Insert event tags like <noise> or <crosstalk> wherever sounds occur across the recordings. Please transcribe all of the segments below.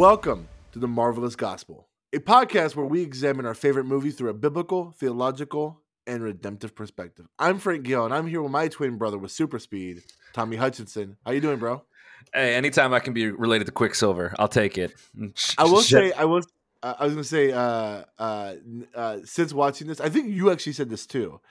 Welcome to the Marvelous Gospel, a podcast where we examine our favorite movie through a biblical, theological, and redemptive perspective. I'm Frank Gil, and I'm here with my twin brother with super speed, Tommy Hutchinson. How you doing, bro? Hey, anytime I can be related to Quicksilver, I'll take it. I will say, I was, uh, I was gonna say, uh, uh, uh, since watching this, I think you actually said this too.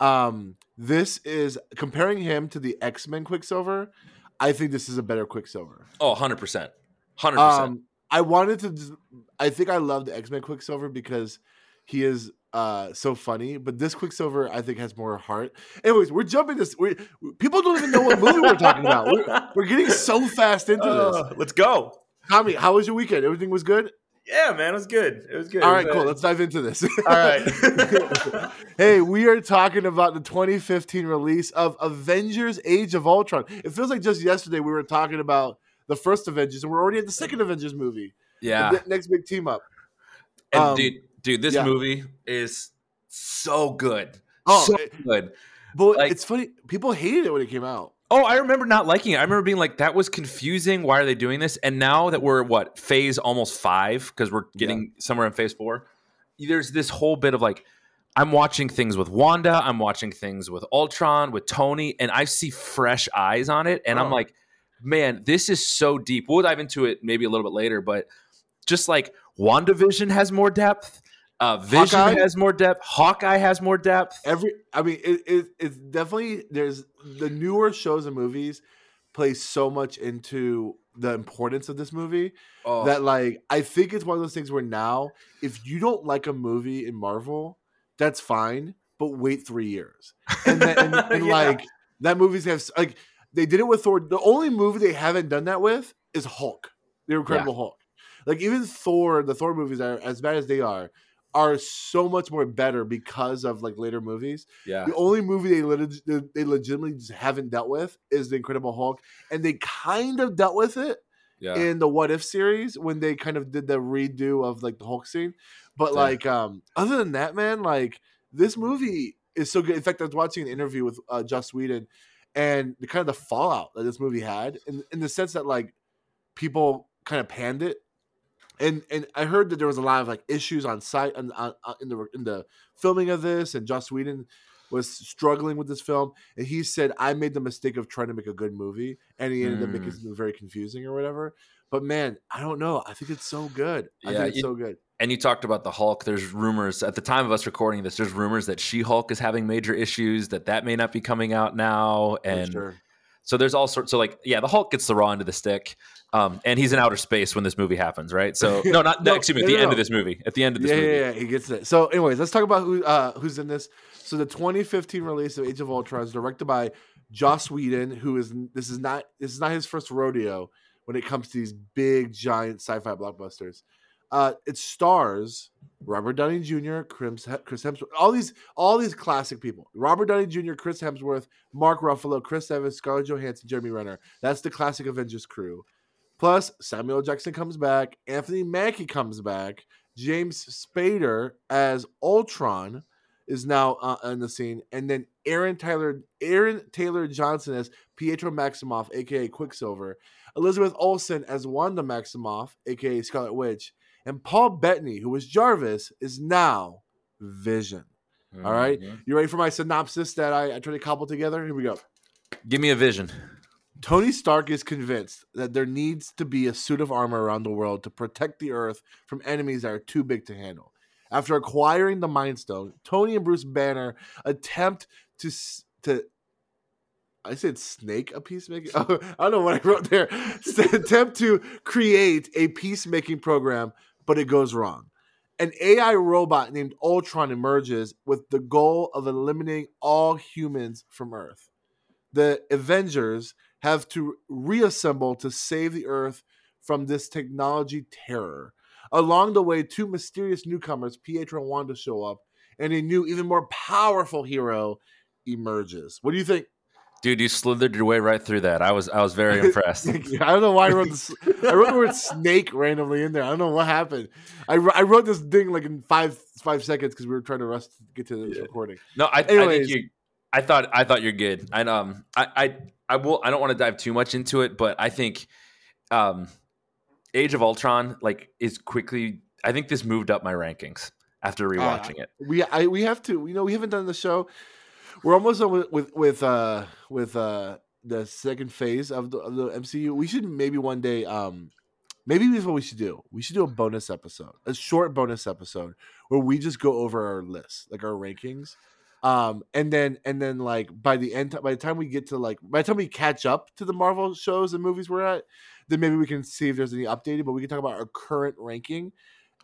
Um, this is comparing him to the X Men Quicksilver. I think this is a better Quicksilver. Oh, 100%. 100%. Um, I wanted to. just- I think I love the X Men Quicksilver because he is uh so funny. But this Quicksilver, I think, has more heart. Anyways, we're jumping this. We people don't even know what movie we're talking about. We're, we're getting so fast into this. Uh, let's go. Tommy, how was your weekend? Everything was good. Yeah, man, it was good. It was good. all right It cool. uh, Let's dive into this. <laughs> All right. <laughs> hey, we are talking about the 2015 release of Avengers: Age of Ultron. It feels like just yesterday we were talking about the first Avengers, and we're already at the second Avengers movie. yeah. The next big team up. And um, dude, dude, this yeah. movie is so good. Oh, so it- good. But Like- it's funny. People hated it when it came out. Oh, I remember not liking it. I remember being like, that was confusing. Why are they doing this? And now that we're what, phase almost five, because we're getting somewhere in phase four, there's this whole bit of like, I'm watching things with Wanda, I'm watching things with Ultron, with Tony, and I see fresh eyes on it. And I'm Oh. like, man, this is so deep. We'll dive into it maybe a little bit later, but just like WandaVision has more depth, uh, Vision Hawkeye? has more depth, Hawkeye has more depth. Every, I mean, it, it, it's definitely there's the newer shows and movies play so much into the importance of this movie Oh, that like I think it's one of those things where now if you don't like a movie in Marvel, that's fine, but wait three years and then, and, <laughs> and Yeah. like that movie's have like they did it with Thor. The only movie they haven't done that with is Hulk, the Incredible Hulk. Like even Thor, the Thor movies are as bad as they are, are so much more better because of like later movies. yeah. The only movie they lit- they legitimately just haven't dealt with is the Incredible Hulk, and they kind of dealt with it Yeah. in the What If series when they kind of did the redo of like the Hulk scene. But Yeah. like, um, other than that, man, like this movie is so good. In fact, I was watching an interview with uh, Joss Whedon, and the kind of the fallout that this movie had, in in the sense that like people kind of panned it. And, and I heard that there was a lot of like issues on site on, on, on- in the in the filming of this, and Joss Whedon was struggling with this film, and he said I made the mistake of trying to make a good movie, and he ended up making Mm. something very confusing or whatever. But man, I don't know. I think it's so good. I Yeah, think it's you- so good. And you talked about the Hulk. There's rumors at the time of us recording this. There's rumors that She-Hulk is having major issues. That that may not be coming out now. And sure. so there's all sorts. So like, yeah, the Hulk gets the raw end of the stick. Um, and he's in outer space when this movie happens, right? So <laughs> no, not No, excuse me. At the no, end no. of this movie. At the end of this Yeah, movie. yeah, yeah, he gets it. So, anyways, let's talk about who uh, who's in this. So, the 2015 release of Age of Ultron is directed by Joss Whedon, who is this is not this is not his first rodeo when it comes to these big giant sci-fi blockbusters. Uh, it stars Robert Downey Jr., Chris Hemsworth, all these all these classic people. Robert Downey Jr., Chris Hemsworth, Mark Ruffalo, Chris Evans, Scarlett Johansson, Jeremy Renner. That's the classic Avengers crew. Plus, Samuel Jackson comes back, Anthony Mackie comes back, James Spader as Ultron is now uh, on the scene, and then Aaron Tyler Aaron Taylor Johnson as Pietro Maximoff, aka Quicksilver, Elizabeth Olsen as Wanda Maximoff, aka Scarlet Witch, and Paul Bettany, who was Jarvis, is now Vision. All right, Mhm. you ready for my synopsis that I, I tried to cobble together? Here we go. Give me a vision. Tony Stark is convinced that there needs to be a suit of armor around the world to protect the Earth from enemies that are too big to handle. After acquiring the Mind Stone, Tony and Bruce Banner attempt to to. I said snake a peacemaking. Oh, <laughs> I don't know what I wrote there. <laughs> attempt to create a peacemaking program, but it goes wrong. An AI robot named Ultron emerges with the goal of eliminating all humans from Earth. The Avengers have to reassemble to save the Earth from this technology terror. Along the way, two mysterious newcomers, Pietro and Wanda, show up, and a new, even more powerful hero emerges. What do you think? Dude, you slithered your way right through that. I was I was very impressed. <laughs> I don't know why I wrote this. I wrote the word snake randomly in there. I don't know what happened. I, I wrote this thing like in five five seconds because we were trying to rush to get to this Yeah. recording. No, I, I think you. I thought I thought you're good. I um I I I will I don't want to dive too much into it, but I think um Age of Ultron like is quickly. I think this moved up my rankings after Uh, rewatching it. we I we have to you know we haven't done the show. We're almost done with with with uh with uh the second phase of the of the MCU. We should maybe one day um maybe this is what we should do. We should do a bonus episode, a short bonus episode where we just go over our list, like our rankings. Um and then and then like by the end by the time we get to like by the time we catch up to the Marvel shows and movies we're at, then maybe we can see if there's any updated, but we can talk about our current ranking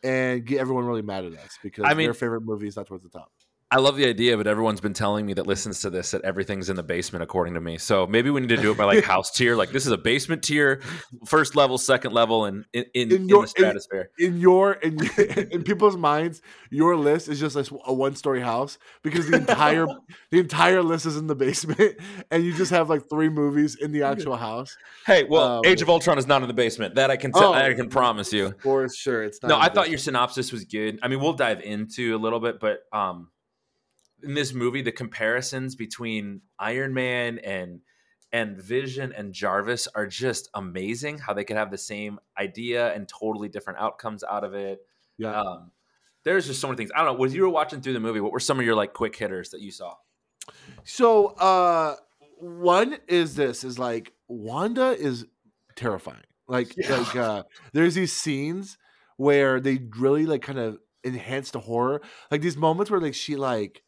and get everyone really mad at us because I mean- their favorite movie is not towards the top. I love the idea, but everyone's been telling me that listens to this that everything's in the basement, according to me. So maybe we need to do it by like <laughs> house tier. Like this is a basement tier, first level, second level, and in in, In in, your- the stratosphere. in your in, <laughs> in people's minds, your list is just like a one story house because the entire <laughs> the entire list is in the basement, and you just have like three movies in the actual house. hey, well, um, Age of Ultron is not in the basement. That I can tell. Oh. I can promise you. For sure, it's not. No, I thought your synopsis was good. I mean, we'll dive into a little bit, but um, in this movie, the comparisons between Iron Man and and Vision and Jarvis are just amazing. How they could have the same idea and totally different outcomes out of it. yeah. Um, there's just so many things. I don't know. When you were watching through the movie, what were some of your like quick hitters that you saw? So, uh, one is this is like Wanda is terrifying. Like, Yeah. like uh, there's these scenes where they really like kind of enhance the horror. Like these moments where like she like,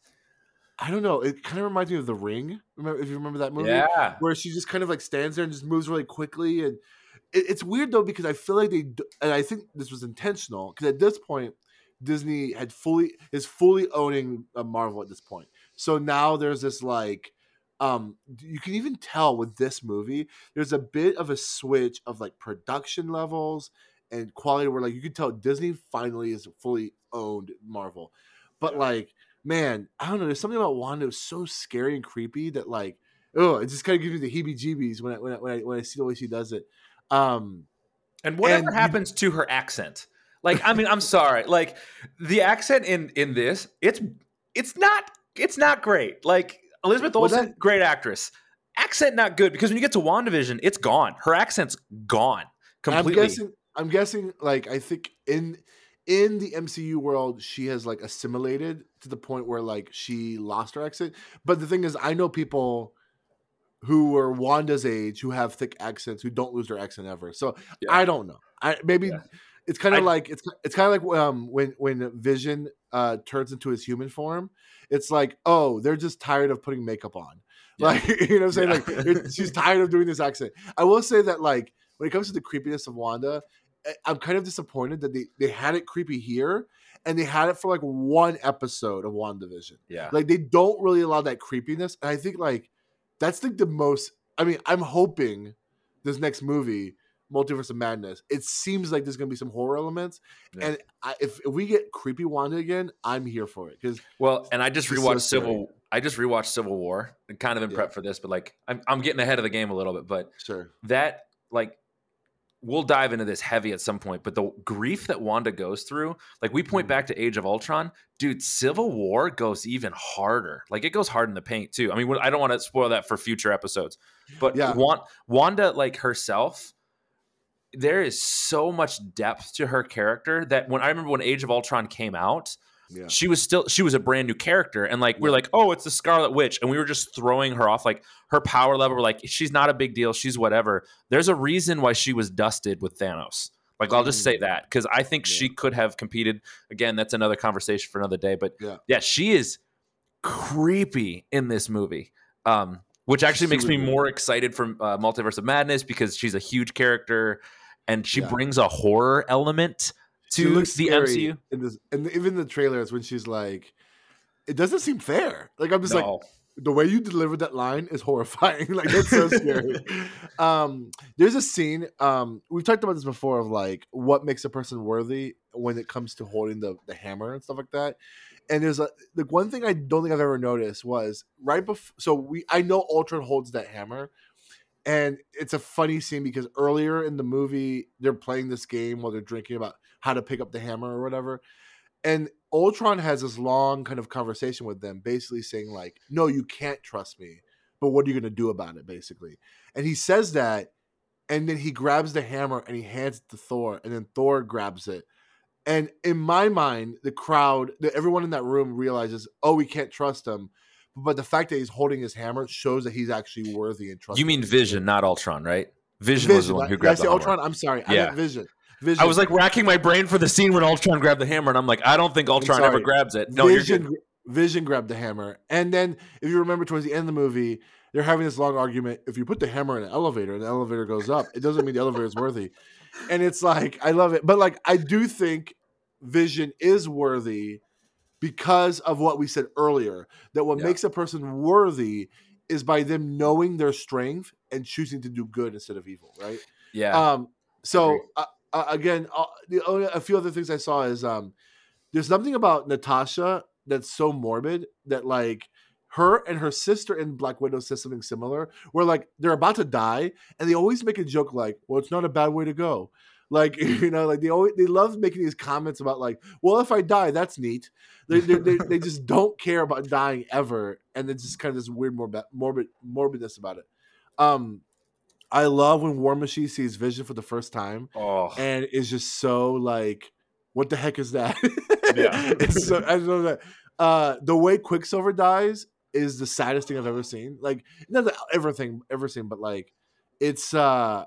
I don't know. It kind of reminds me of The Ring. Remember if you remember that movie? Yeah, where she just kind of like stands there and just moves really quickly and it, it's weird though because i feel like they and i think this was intentional because at this point disney had fully is fully owning uh, marvel at this point so now there's this like um you can even tell with this movie there's a bit of a switch of like production levels and quality where like you can tell disney finally is fully owned marvel but like man i don't know there's something about wanda was so scary and creepy that like oh, it just kind of gives me the heebie-jeebies when I, when I when I when I see the way she does it. Um, and whatever And happens to her accent? Like, I mean, I'm sorry. Like the accent in in this, it's it's not it's not great. Like Elizabeth Olsen, that- great actress. Accent not good because when you get to WandaVision, it's gone. Her accent's gone completely. I'm guessing. I'm guessing. Like I think in in the MCU world, she has like assimilated to the point where like she lost her accent. But the thing is, I know people who are Wanda's age who have thick accents who don't lose their accent ever. So Yeah. I don't know. I maybe Yeah. it's kind of like it's it's kind of like um when when Vision uh turns into his human form. It's like oh they're just tired of putting makeup on. Yeah. Like <laughs> you know what I'm saying? Like she's tired of doing this accent. I will say that like when it comes to the creepiness of Wanda, I'm kind of disappointed that they they had it creepy here and they had it for like one episode of WandaVision. yeah. Like they don't really allow that creepiness. And I think like that's like the most I mean, I'm hoping this next movie, Multiverse of Madness, it seems like there's gonna be some horror elements. Yeah. And I, if, if we get creepy Wanda again, I'm here for it. Because Well, and I just She's so rewatched. Civil. I just rewatched Civil War, and kind of in Yeah. prep for this, but like I'm I'm getting ahead of the game a little bit. But sure. that like we'll dive into this heavy at some point but the grief that wanda goes through like we point Mhm. back to age of ultron dude civil war goes even harder like it goes hard in the paint too i mean i don't want to spoil that for future episodes but Yeah. Wanda like herself there is so much depth to her character that when i remember when age of ultron came out Yeah. she was still she was a brand new character and like we're like oh it's the scarlet witch and we were just throwing her off like her power level we're like she's not a big deal she's whatever there's a reason why she was dusted with thanos like i'll just say Mm. that because i think she could have competed again that's another conversation for another day but Yeah. yeah she is creepy in this movie um which actually makes me more excited for uh, multiverse of madness because she's a huge character and she Yeah. brings a horror element She to looks the mcu in this, and even the trailers when she's like, it doesn't seem fair. Like I'm just like, the way you delivered that line is horrifying. <laughs> like that's so scary. <laughs> um, there's a scene. Um, we've talked about this before of like what makes a person worthy when it comes to holding the the hammer and stuff like that. And there's a the one thing I don't think I've ever noticed was right before. So we I know Ultron holds that hammer, and it's a funny scene because earlier in the movie they're playing this game while they're drinking about how to pick up the hammer or whatever. And Ultron has this long kind of conversation with them, basically saying, like, no, you can't trust me, but what are you gonna do about it? Basically. And he says that and then he grabs the hammer and he hands it to Thor, and then Thor grabs it. And in my mind, the crowd, the, everyone in that room realizes, oh, we can't trust him. But the fact that he's holding his hammer shows that he's actually worthy and trustworthy. You mean Vision, not Ultron, right? Vision, was the one who I grabbed say the hammer. Ultron? I'm sorry. I Yeah. meant Vision. Vision. I was like racking my brain for the scene when Ultron grabbed the hammer, and I'm like, I don't think Ultron ever grabs it. No, Vision, you're good. Vision grabbed the hammer, and then if you remember towards the end of the movie, they're having this long argument. If you put the hammer in an elevator and the elevator goes up, it doesn't mean the elevator is worthy. And it's like I love it, but like I do think Vision is worthy because of what we said earlier. That what Yeah. makes a person worthy is by them knowing their strength and choosing to do good instead of evil, right? Yeah. Um, so Agree. Uh, again, uh, the only, a few other things I saw is um, there's something about Natasha that's so morbid that like her and her sister in Black Widow says something similar, where like they're about to die, and they always make a joke like, "Well, it's not a bad way to go." Like <laughs> you know, like they always they love making these comments about like, "Well, if I die, that's neat." They they, they, they <laughs> just don't care about dying ever, and it's just kind of this weird morbid morbid morbidness about it. Um, I love when War Machine sees Vision for the first time oh, and is just so like, what the heck is that? Yeah. <laughs> it's so, I don't that. Uh, the way Quicksilver dies is the saddest thing I've ever seen. Like, not that everything ever seen, but like, it's uh,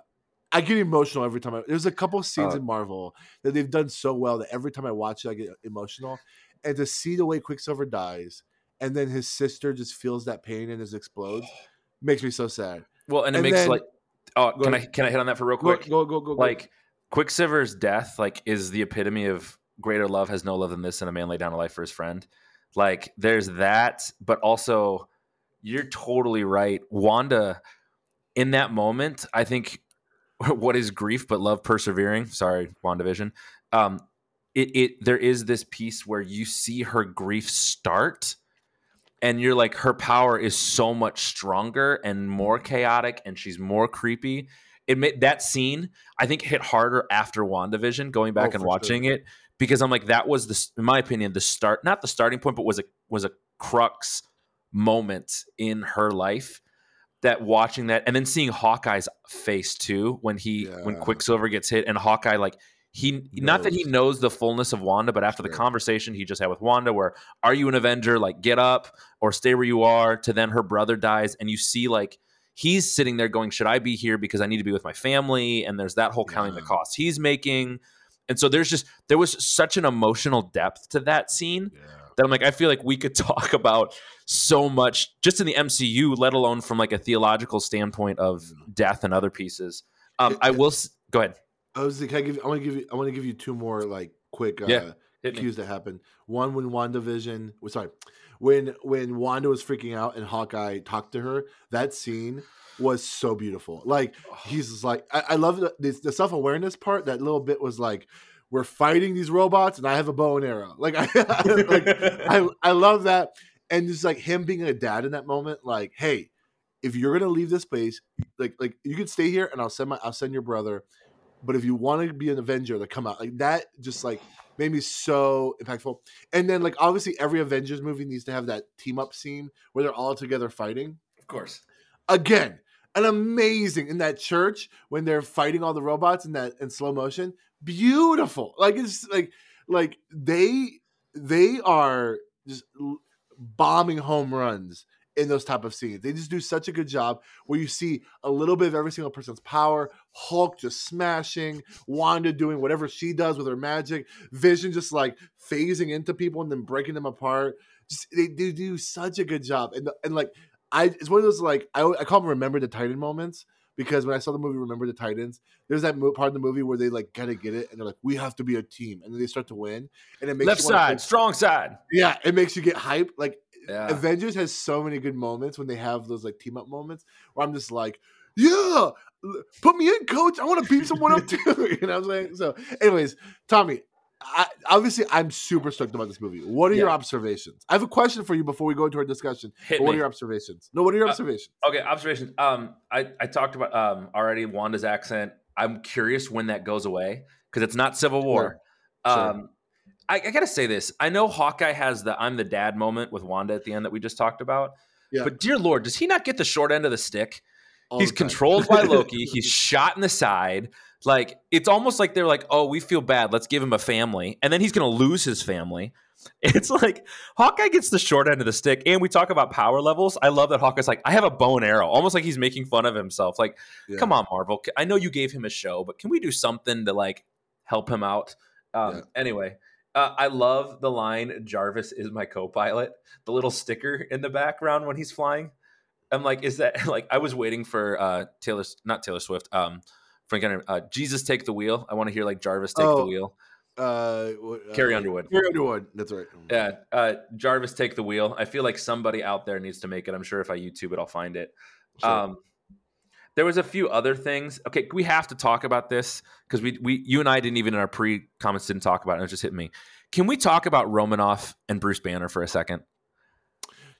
I get emotional every time. I, there's a couple scenes Uh, in Marvel that they've done so well that every time I watch it, I get emotional. And to see the way Quicksilver dies, and then his sister just feels that pain and just explodes, makes me so sad. well, and it and makes then- like, oh, Go can I can I hit on that for real quick? go, go, go, go. like Quicksilver's death, like, is the epitome of greater love has no love than this, and a man lay down a life for his friend. Like, there's that, but also, you're totally right. Wanda, in that moment, I think <laughs> what is grief but love persevering. Sorry, WandaVision. Um, it it there is this piece where you see her grief start and you're like her power is so much stronger and more chaotic and she's more creepy. It made that scene i think hit harder after wandavision going back Oh, and watching it because i'm like that was the in my opinion the start not the starting point but was a was a crux moment in her life that watching that and then seeing hawkeye's face too when he when quicksilver gets hit and hawkeye like he not that he Knows. knows the fullness of Wanda, but after the conversation he just had with Wanda, where are you an Avenger? Like get up or stay where you are. To then her brother dies, and you see like he's sitting there going, "Should I be here because I need to be with my family?" And there's that whole counting the cost he's making, and so there's just there was such an emotional depth to that scene Yeah. that I'm like, I feel like we could <laughs> talk about so much just in the MCU, let alone from like a theological standpoint of death and other pieces. Um, I will go ahead. I was. Can I give? I want to give you. I want to give you two more like quick uh, Yeah, cues that happened. One when WandaVision. well, Sorry, when when Wanda was freaking out and Hawkeye talked to her. That scene was so beautiful. Like he's just like I, I love the, the, the self awareness part. That little bit was like we're fighting these robots and I have a bow and arrow. Like <laughs> I like I <laughs> I love that. And just like him being a dad in that moment, like, hey, if you're gonna leave this place, like like you can stay here and I'll send my I'll send your brother. But if you want to be an Avenger, to come out like that, just like made me so impactful. And then like obviously every Avengers movie needs to have that team up scene where they're all together fighting. of course. Again, an amazing in that church when they're fighting all the robots in that in slow motion. Beautiful. Like it's like like they they are just bombing home runs in those type of scenes. They just do such a good job where you see a little bit of every single person's power. Hulk just smashing, Wanda doing whatever she does with her magic, Vision just like phasing into people and then breaking them apart. Just they, they do such a good job. And and like I it's one of those like I, I call them remember the Titan moments because when I saw the movie Remember the Titans, there's that mo- part of the movie where they like gotta get it and they're like we have to be a team and then they start to win and it makes Left side, strong side. yeah, it makes you get hype. Like Yeah. Avengers has so many good moments when they have those like team up moments where I'm just like, yeah, put me in, coach. I want to beat someone up <laughs> too. <laughs> you know what I'm saying? So, anyways, Tommy, I, obviously I'm super stoked about this movie. What are your observations? I have a question for you before we go into our discussion. Hit what me. are your observations? No, what are your Uh, observations? Okay, observations. Um, I, I talked about um already Wanda's accent. I'm curious when that goes away because it's not Civil War. Sure. Um, I, I gotta say this. I know Hawkeye has the "I'm the dad" moment with Wanda at the end that we just talked about. Yeah. But dear Lord, does he not get the short end of the stick? all He's the controlled by Loki. <laughs> He's shot in the side. Like it's almost like they're like, "Oh, we feel bad. Let's give him a family," and then he's going to lose his family. <laughs> It's like Hawkeye gets the short end of the stick, and we talk about power levels. I love that Hawkeye's like, "I have a bow and arrow," almost like he's making fun of himself. Like, Yeah. come on, Marvel. I know you gave him a show, but can we do something to like help him out? Um, Yeah. Anyway, uh, I love the line "Jarvis is my co-pilot." The little sticker in the background when he's flying. I'm like, is that <laughs> like? I was waiting for uh, Taylor, not Taylor Swift. Um, Frank, uh, Jesus take the wheel. I want to hear like Jarvis take the Oh. wheel. Uh, what- Carrie uh, Underwood. Carrie Underwood. That's right. Yeah, uh, Jarvis take the wheel. I feel like somebody out there needs to make it. I'm sure if I YouTube it, I'll find it. Sure. Um, there was a few other things. Okay, we have to talk about this because we we you and I didn't even in our pre comments didn't talk about it. It just hit me. Can we talk about Romanoff and Bruce Banner for a second?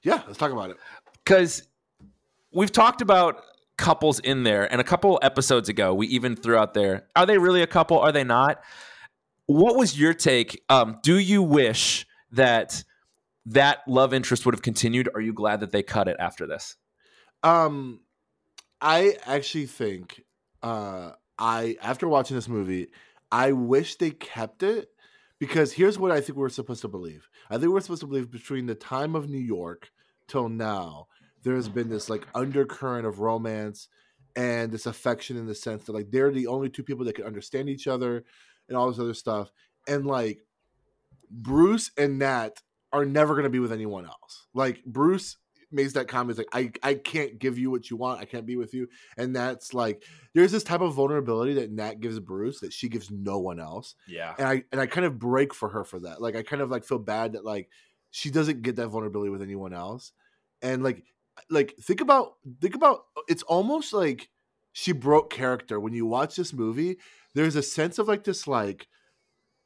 yeah, let's talk about it. Because we've talked about couples in there, and a couple episodes ago, we even threw out there: Are they really a couple? Are they not? What was your take? Um, do you wish that that love interest would have continued? Are you glad that they cut it after this? Um, I actually think, uh, I after watching this movie, I wish they kept it because here's what I think we're supposed to believe. I think we're supposed to believe between the time of New York till now, there has been this like undercurrent of romance and this affection in the sense that like they're the only two people that can understand each other and all this other stuff. And like Bruce and Nat are never going to be with anyone else. Like Bruce makes that comment like I I can't give you what you want. I can't be with you. And that's like there's this type of vulnerability that Nat gives Bruce that she gives no one else. Yeah, And I and I kind of break for her for that. Like I kind of like feel bad that like she doesn't get that vulnerability with anyone else. And like like think about think about it's almost like she broke character when you watch this movie. There's a sense of like this like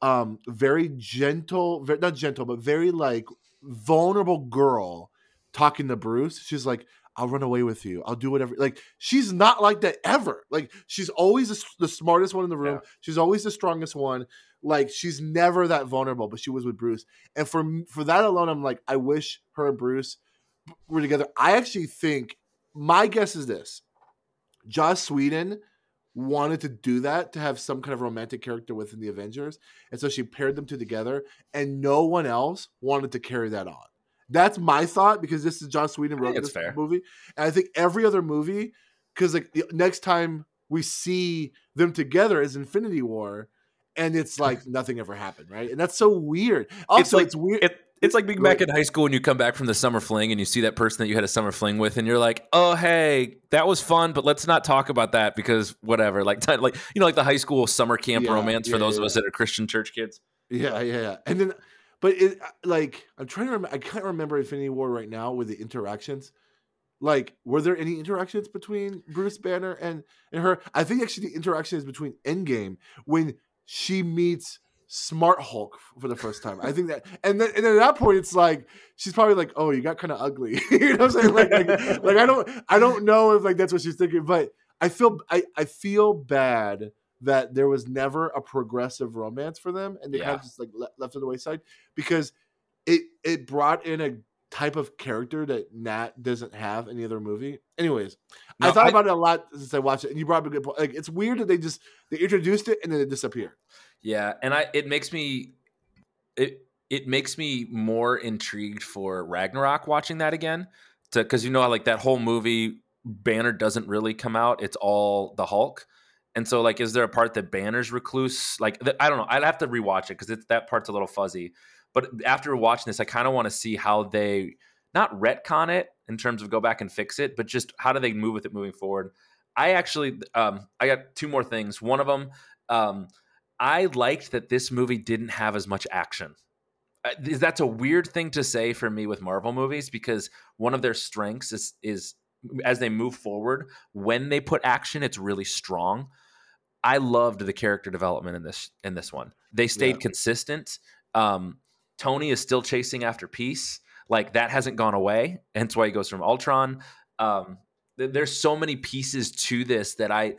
um very gentle, very, not gentle, but very like vulnerable girl talking to Bruce. She's like, I'll run away with you. I'll do whatever. Like she's not like that ever. Like she's always the, the smartest one in the room. Yeah. She's always the strongest one. Like she's never that vulnerable, but she was with Bruce. And for for that alone, I'm like, I wish her and Bruce were together. I actually think my guess is this: Joss Whedon wanted to do that to have some kind of romantic character within the Avengers, and so she paired them two together, and no one else wanted to carry that on. That's my thought because this is John Whedon wrote this fair. movie, and I think every other movie, because like the next time we see them together is Infinity War, and it's <sighs> like nothing ever happened, right? And that's so weird. Also, like- it's weird. it, it's like being back in high school and you come back from the summer fling and you see that person that you had a summer fling with and you're like, oh hey, that was fun, but let's not talk about that because whatever. Like, <laughs> like you know, like the high school summer camp Yeah, romance for those yeah, of us that are Christian church kids. Yeah, yeah, yeah. And then, but it uh, like I'm trying to remember. I can't remember Infinity War right now with the interactions. Like, were there any interactions between Bruce Banner and and her? I think actually the interaction is between Endgame when she meets Smart Hulk for the first time. I think that, and then and at that point, it's like she's probably like, "Oh, you got kind of ugly." <laughs> you know what I'm saying? Like, like, like I don't, I don't know if like that's what she's thinking, but I feel, I, I feel bad that there was never a progressive romance for them, and they kind of just like le- left to the wayside because it it brought in a type of character that Nat doesn't have any other movie. Anyways, I thought I- about it a lot since I watched it, and you brought up a good point. Like it's weird that they just they introduced it and then it disappeared. Yeah, and I it makes me it it makes me more intrigued for Ragnarok watching that again. To because you know like that whole movie Banner doesn't really come out; it's all the Hulk. And so, like, is there a part that Banner's recluse? Like, th- I don't know. I'd have to rewatch it because that part's a little fuzzy. But after watching this, I kind of want to see how they not retcon it in terms of go back and fix it, but just how do they move with it moving forward. I actually, um, I got two more things. One of them, um, I liked that this movie didn't have as much action. That's a weird thing to say for me with Marvel movies because one of their strengths is is as they move forward, when they put action, it's really strong. I loved the character development in this in this one. They stayed Yeah. consistent. Um, Tony is still chasing after peace. Like that hasn't gone away. Hence why he goes from Ultron. Um, th- there's so many pieces to this that I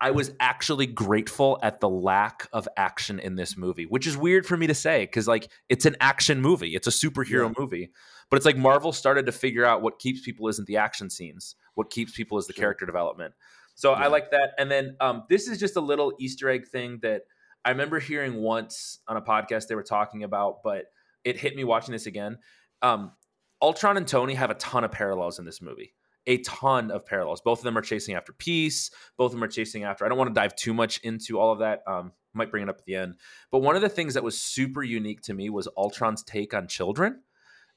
I was actually grateful at the lack of action in this movie, which is weird for me to say because like it's an action movie, it's a superhero Yeah. movie, but it's like Marvel started to figure out what keeps people isn't the action scenes, what keeps people is the Sure. character development. So I like that. And then um, this is just a little Easter egg thing that I remember hearing once on a podcast they were talking about, but it hit me watching this again. Um, Ultron and Tony have a ton of parallels in this movie. A ton of parallels. Both of them are chasing after peace. Both of them are chasing after. I don't want to dive too much into all of that. Um, might bring it up at the end. But one of the things that was super unique to me was Ultron's take on children.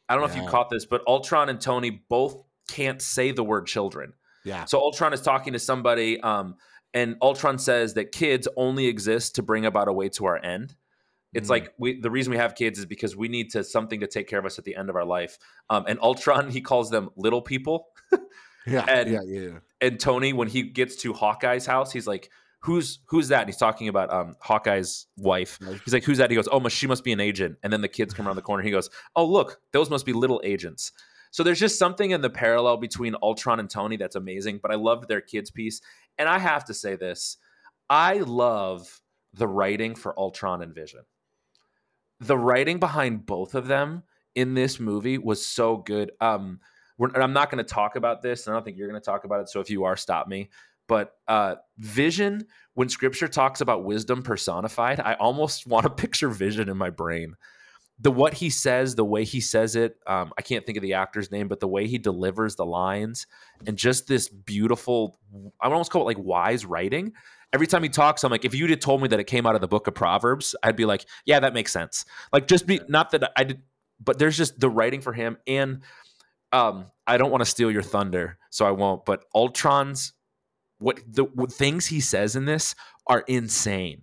I don't know if you caught this, but Ultron and Tony both can't say the word children. Yeah. So Ultron is talking to somebody, um, and Ultron says that kids only exist to bring about a way to our end. It's Mhm. like we the reason we have kids is because we need to something to take care of us at the end of our life. Um, and Ultron he calls them little people. <laughs> Yeah. and- yeah. Yeah. yeah. And Tony when he gets to Hawkeye's house, he's like, "Who's who's that?" And he's talking about um, Hawkeye's wife. He's like, "Who's that?" He goes, "Oh, she must be an agent." And then the kids come around the corner. He goes, "Oh, look, those must be little agents." So there's just something in the parallel between Ultron and Tony that's amazing. But I loved their kids piece, and I have to say this: I love the writing for Ultron and Vision. The writing behind both of them in this movie was so good. Um, we're, and I'm not going to talk about this, and I don't think you're going to talk about it. So if you are, stop me. But uh, Vision, when Scripture talks about wisdom personified, I almost want to <laughs> picture Vision in my brain. The what he says, the way he says it, um, I can't think of the actor's name, but the way he delivers the lines, and just this beautiful, I would almost call it like wise writing. Every time he talks, I'm like, if you'd have told me that it came out of the book of Proverbs, I'd be like, yeah, that makes sense. Like, just be not that I did, but there's just the writing for him and um i don't want to steal your thunder so i won't but ultron's what the what things he says in this are insane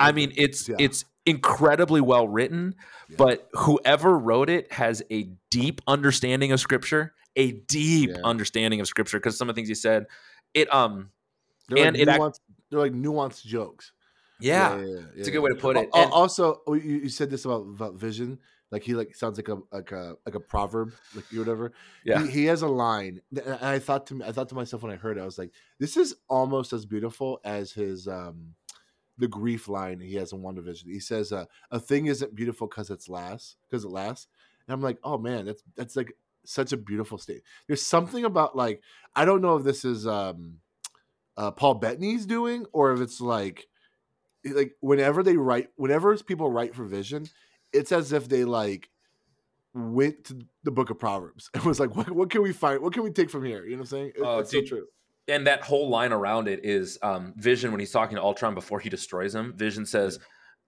i mean it's Yeah. it's incredibly well written Yeah. but whoever wrote it has a deep understanding of scripture a deep Yeah. understanding of scripture because some of the things he said it um They're And like it act- they're like nuanced jokes. yeah, yeah, it's a good way to put it And- Also, oh, you, you said this about, about Vision. Like he like sounds like a like a like a proverb, like you whatever. yeah He, he has a line, and I thought to me, I thought to myself when I heard it, I was like, this is almost as beautiful as his um the grief line he has in WandaVision. He says, uh, "A thing isn't beautiful because it's lasts, because it lasts." And I'm like, oh man, that's that's like such a beautiful state. There's something about like I don't know if this is um uh, Paul Bettany's doing or if it's like like whenever they write, whenever people write for Vision, it's as if they like went to the book of Proverbs and was like, what, what can we find? What can we take from here? You know what I'm saying? It- Oh, it's so true. and that whole line around it is um, Vision when he's talking to Ultron before he destroys him. Vision says,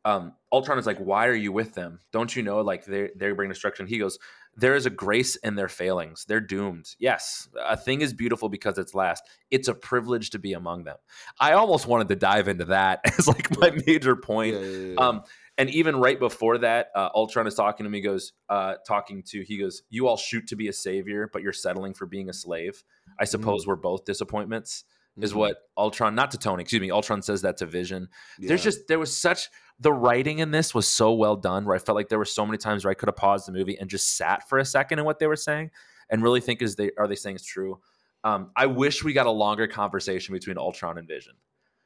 um, "Ultron is like, why are you with them? Don't you know like they they bring destruction?" He goes, "There is a grace in their failings. They're doomed. Yes, a thing is beautiful because it's last. It's a privilege to be among them." I almost wanted to dive into that <laughs> as like my major point. Yeah, yeah, yeah, yeah. Um, and even right before that, uh, Ultron is talking to me. Goes, uh, talking to he goes, "You all shoot to be a savior, but you're settling for being a slave. I suppose we're both disappointments." Is Mhm. what Ultron, not to Tony, excuse me. Ultron says that to Vision. There's just there was such the writing in this was so well done. Where I felt like there were so many times where I could have paused the movie and just sat for a second in what they were saying and really think is they are they saying it's true. Um, I wish we got a longer conversation between Ultron and Vision.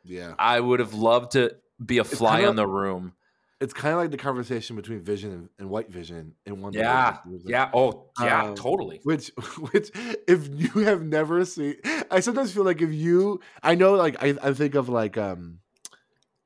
yeah. I would have loved to be a fly on the room. It's kind of like the conversation between Vision and, and White Vision in one. Yeah, Division. It was like- yeah. Oh, yeah. Um, totally. Which, <laughs> which, if you have never seen, I sometimes feel like if you, I know, like I, I think of like, um,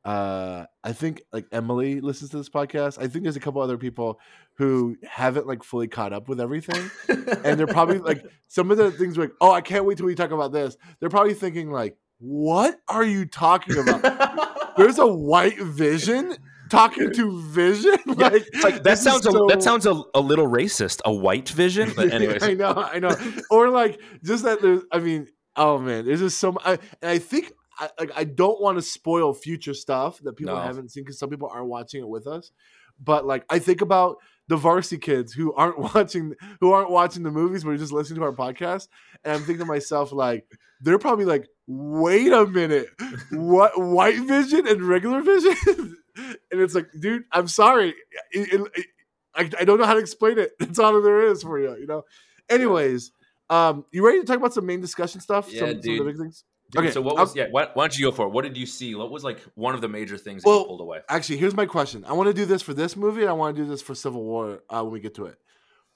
uh, I think like Emily listens to this podcast. I think there's a couple other people who haven't like fully caught up with everything, and they're probably like <laughs> some of the things like, oh, I can't wait till we talk about this. They're probably thinking like, what are you talking about? <laughs> There's a white vision talking to vision, like, It's like that sounds a, so- that sounds a, a little racist. A white vision, but <laughs> anyways, I know, I know. or like just that there's I mean, oh man, there's just so much I, and I think I like I don't want to spoil future stuff that people No. haven't seen because some people aren't watching it with us. But like I think about the varsity kids who aren't <laughs> watching who aren't watching the movies but are just listening to our podcast. And I'm thinking to myself, like, they're probably like, wait a minute, what white vision and regular vision? <laughs> and it's like, dude, I'm sorry. It- it- it- I, I don't know how to explain it. <laughs> That's all there is for you, you know. Anyways, um, you ready to talk about some main discussion stuff? Yeah, some, some of the dude. big things. Dude, Okay, So what I'll- was? Yeah. Why, why don't you go for it? What did you see? What was like one of the major things that you pulled away? Actually, here's my question. I want to do this for this movie. And I want to do this for Civil War uh, when we get to it.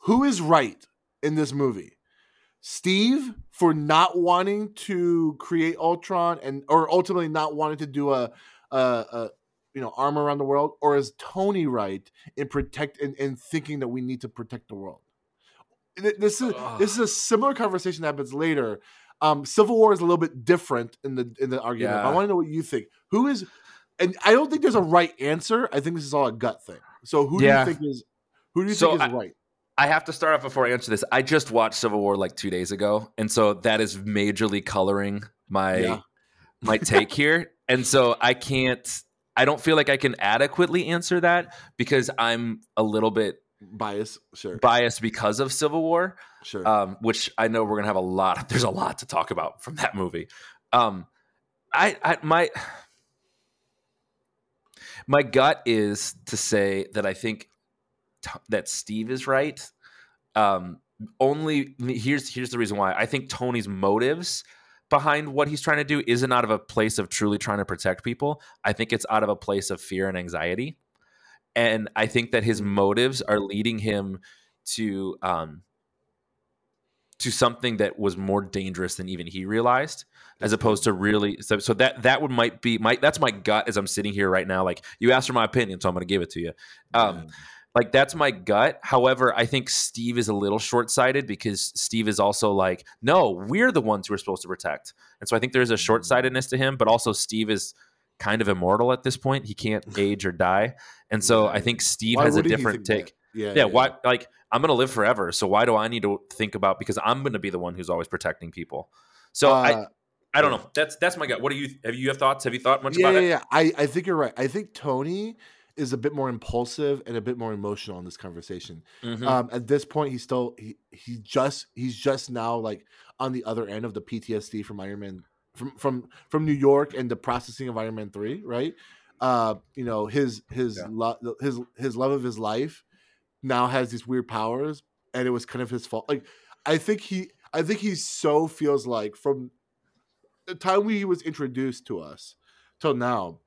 Who is right in this movie? Steve for not wanting to create Ultron and or ultimately not wanting to do a, a, a you know arm around the world, or is Tony right in protect in, in thinking that we need to protect the world? This is Ugh. this is a similar conversation that happens later. Um, Civil War is a little bit different in the in the argument. but I want to know what you think. Who is and I don't think there's a right answer. I think this is all a gut thing. So who Yeah. do you think is who do you So think is I- right? I have to start off before I answer this. I just watched Civil War like two days ago, and so that is majorly coloring my Yeah. my take here. And so I can't. I don't feel like I can adequately answer that because I'm a little bit Bias, sure, biased because of Civil War, sure. um, which I know we're gonna have a lot. <laughs> There's a lot to talk about from that movie. Um, I, I my my gut is to say that I think t- that Steve is right. Um, only here's here's the reason why I think Tony's motives behind what he's trying to do isn't out of a place of truly trying to protect people. I think it's out of a place of fear and anxiety, and I think that his motives are leading him to um, to something that was more dangerous than even he realized as opposed to really so, so that that would might be my that's my gut as i'm sitting here right now like you asked for my opinion so i'm going to give it to you um Yeah. Like that's my gut. However i think steve is a little short-sighted because steve is also like no we're the ones who are supposed to protect. And so i think there's a short-sightedness to him but also steve is kind of immortal at this point. He can't <laughs> age or die. And so i think steve Why has a different take. Yeah, yeah, why like i'm gonna live forever so why do i need to think about because i'm gonna be the one who's always protecting people. So i Uh, i don't know. That's that's my gut. What do you have you have thoughts? Have you thought much yeah, about yeah, it yeah. I, I think you're right. I think Tony is a bit more impulsive and a bit more emotional in this conversation. Mhm. Um, at this point, he's still he he just he's just now like on the other end of the PTSD from Iron Man from from from New York and the processing of Iron Man three, right? Uh, you know his his Yeah. lo- his his love of his life now has these weird powers, and it was kind of his fault. Like I think he I think he so feels like from the time we, he was introduced to us till now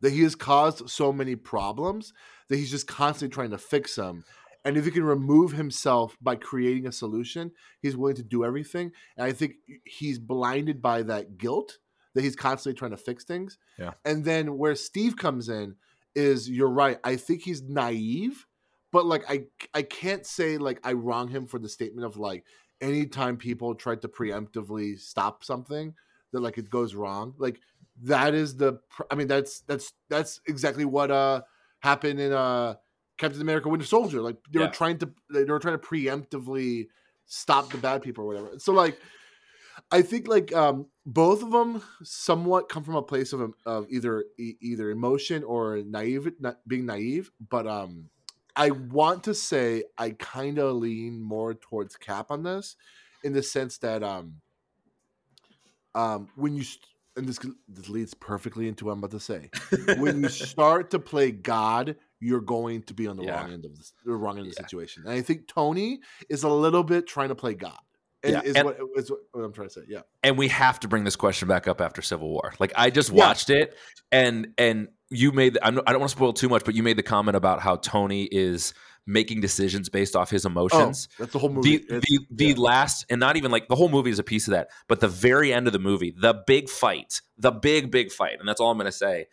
that he has caused so many problems that he's just constantly trying to fix them. And if he can remove himself by creating a solution, he's willing to do everything. And I think he's blinded by that guilt that he's constantly trying to fix things. Yeah. And then where Steve comes in is you're right. I think he's naive, but like I I can't say like I wrong him for the statement of like anytime people try to preemptively stop something that like it goes wrong. Like that is the I mean that's that's that's exactly what uh happened in uh Captain America Winter Soldier. Like they Yeah. were trying to they were trying to preemptively stop the bad people or whatever. So like I think like um both of them somewhat come from a place of of either e- either emotion or naive not being naive, but um I want to say I kind of lean more towards Cap on this in the sense that um um when you st- and this this leads perfectly into what I'm about to say. When you <laughs> start to play God, you're going to be on the Yeah. wrong end of this, the wrong end of the Yeah. situation. And I think Tony is a little bit trying to play God. And Yeah, is and- what is what I'm trying to say. Yeah. and we have to bring this question back up after Civil War. Like I just Yeah. watched it, and and you made. I'm, I don't want to spoil too much, but you made the comment about how Tony is making decisions based off his emotions. Oh, that's the whole movie. the the, the yeah. last and not even like the whole movie is a piece of that but the very end of the movie the big fight the big big fight and that's all i'm going to say